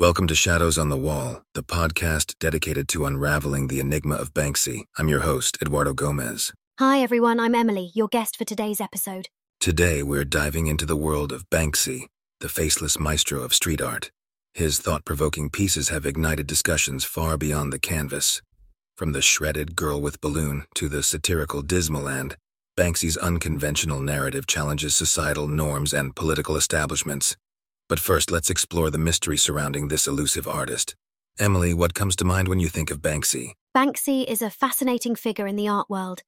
Welcome to Shadows on the Wall, the podcast dedicated to unraveling the enigma of Banksy. I'm your host, Eduardo Gomez. Hi, everyone. I'm Emily, your guest for today's episode. Today, we're diving into the world of Banksy, the faceless maestro of street art. His thought provoking pieces have ignited discussions far beyond the canvas. From the shredded girl with balloon to the satirical Dismaland, Banksy's unconventional narrative challenges societal norms and political establishments. But first, let's explore the mystery surrounding this elusive artist. Emily, what comes to mind when you think of Banksy? Banksy is a fascinating figure in the art world.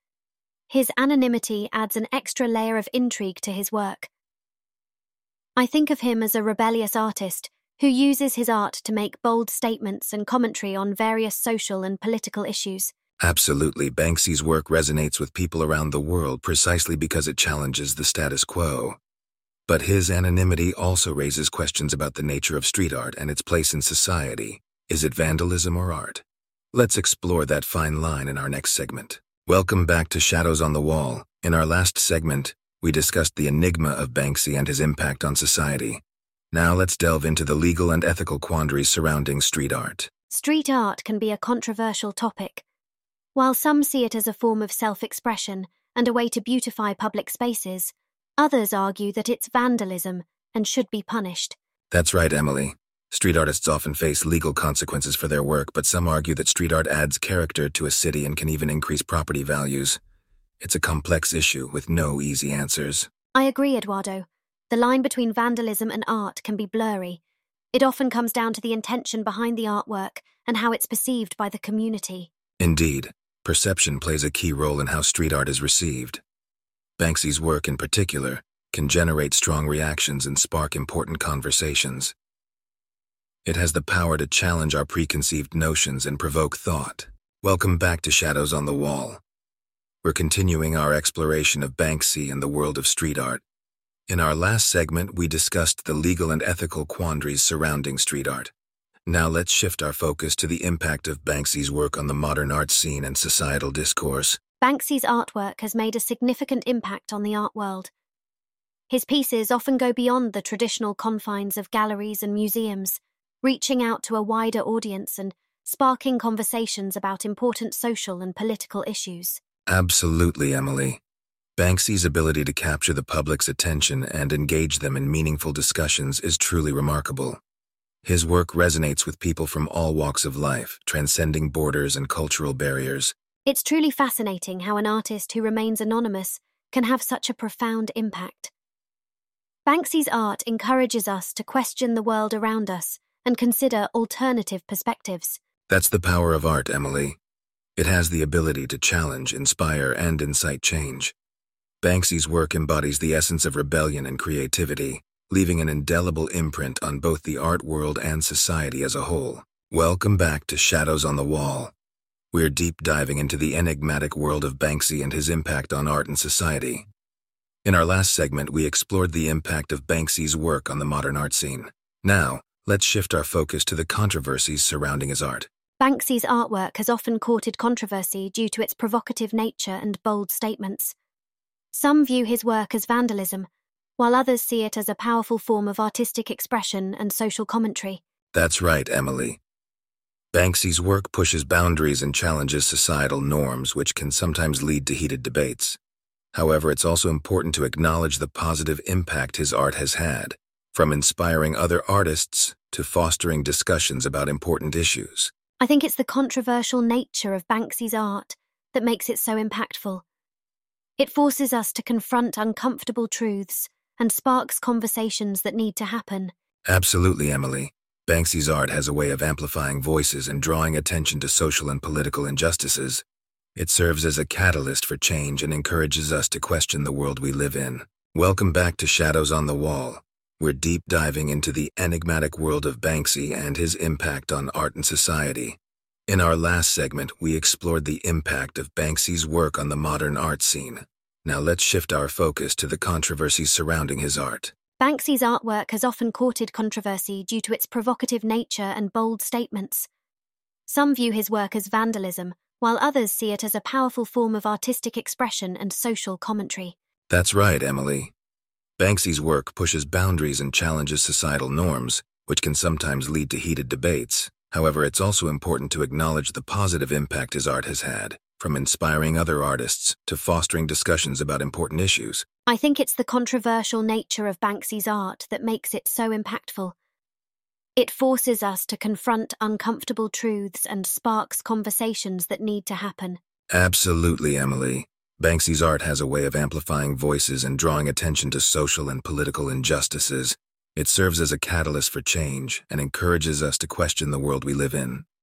His anonymity adds an extra layer of intrigue to his work. I think of him as a rebellious artist who uses his art to make bold statements and commentary on various social and political issues. Absolutely, Banksy's work resonates with people around the world precisely because it challenges the status quo. But his anonymity also raises questions about the nature of street art and its place in society. Is it vandalism or art? Let's explore that fine line in our next segment. Welcome back to Shadows on the Wall. In our last segment, we discussed the enigma of Banksy and his impact on society. Now let's delve into the legal and ethical quandaries surrounding street art. Street art can be a controversial topic. While some see it as a form of self expression and a way to beautify public spaces, Others argue that it's vandalism and should be punished. That's right, Emily. Street artists often face legal consequences for their work, but some argue that street art adds character to a city and can even increase property values. It's a complex issue with no easy answers. I agree, Eduardo. The line between vandalism and art can be blurry. It often comes down to the intention behind the artwork and how it's perceived by the community. Indeed, perception plays a key role in how street art is received. Banksy's work in particular can generate strong reactions and spark important conversations. It has the power to challenge our preconceived notions and provoke thought. Welcome back to Shadows on the Wall. We're continuing our exploration of Banksy and the world of street art. In our last segment, we discussed the legal and ethical quandaries surrounding street art. Now let's shift our focus to the impact of Banksy's work on the modern art scene and societal discourse. Banksy's artwork has made a significant impact on the art world. His pieces often go beyond the traditional confines of galleries and museums, reaching out to a wider audience and sparking conversations about important social and political issues. Absolutely, Emily. Banksy's ability to capture the public's attention and engage them in meaningful discussions is truly remarkable. His work resonates with people from all walks of life, transcending borders and cultural barriers. It's truly fascinating how an artist who remains anonymous can have such a profound impact. Banksy's art encourages us to question the world around us and consider alternative perspectives. That's the power of art, Emily. It has the ability to challenge, inspire, and incite change. Banksy's work embodies the essence of rebellion and creativity, leaving an indelible imprint on both the art world and society as a whole. Welcome back to Shadows on the Wall. We're deep diving into the enigmatic world of Banksy and his impact on art and society. In our last segment, we explored the impact of Banksy's work on the modern art scene. Now, let's shift our focus to the controversies surrounding his art. Banksy's artwork has often courted controversy due to its provocative nature and bold statements. Some view his work as vandalism, while others see it as a powerful form of artistic expression and social commentary. That's right, Emily. Banksy's work pushes boundaries and challenges societal norms, which can sometimes lead to heated debates. However, it's also important to acknowledge the positive impact his art has had, from inspiring other artists to fostering discussions about important issues. I think it's the controversial nature of Banksy's art that makes it so impactful. It forces us to confront uncomfortable truths and sparks conversations that need to happen. Absolutely, Emily. Banksy's art has a way of amplifying voices and drawing attention to social and political injustices. It serves as a catalyst for change and encourages us to question the world we live in. Welcome back to Shadows on the Wall. We're deep diving into the enigmatic world of Banksy and his impact on art and society. In our last segment, we explored the impact of Banksy's work on the modern art scene. Now let's shift our focus to the controversies surrounding his art. Banksy's artwork has often courted controversy due to its provocative nature and bold statements. Some view his work as vandalism, while others see it as a powerful form of artistic expression and social commentary. That's right, Emily. Banksy's work pushes boundaries and challenges societal norms, which can sometimes lead to heated debates. However, it's also important to acknowledge the positive impact his art has had, from inspiring other artists to fostering discussions about important issues. I think it's the controversial nature of Banksy's art that makes it so impactful. It forces us to confront uncomfortable truths and sparks conversations that need to happen. Absolutely, Emily. Banksy's art has a way of amplifying voices and drawing attention to social and political injustices. It serves as a catalyst for change and encourages us to question the world we live in.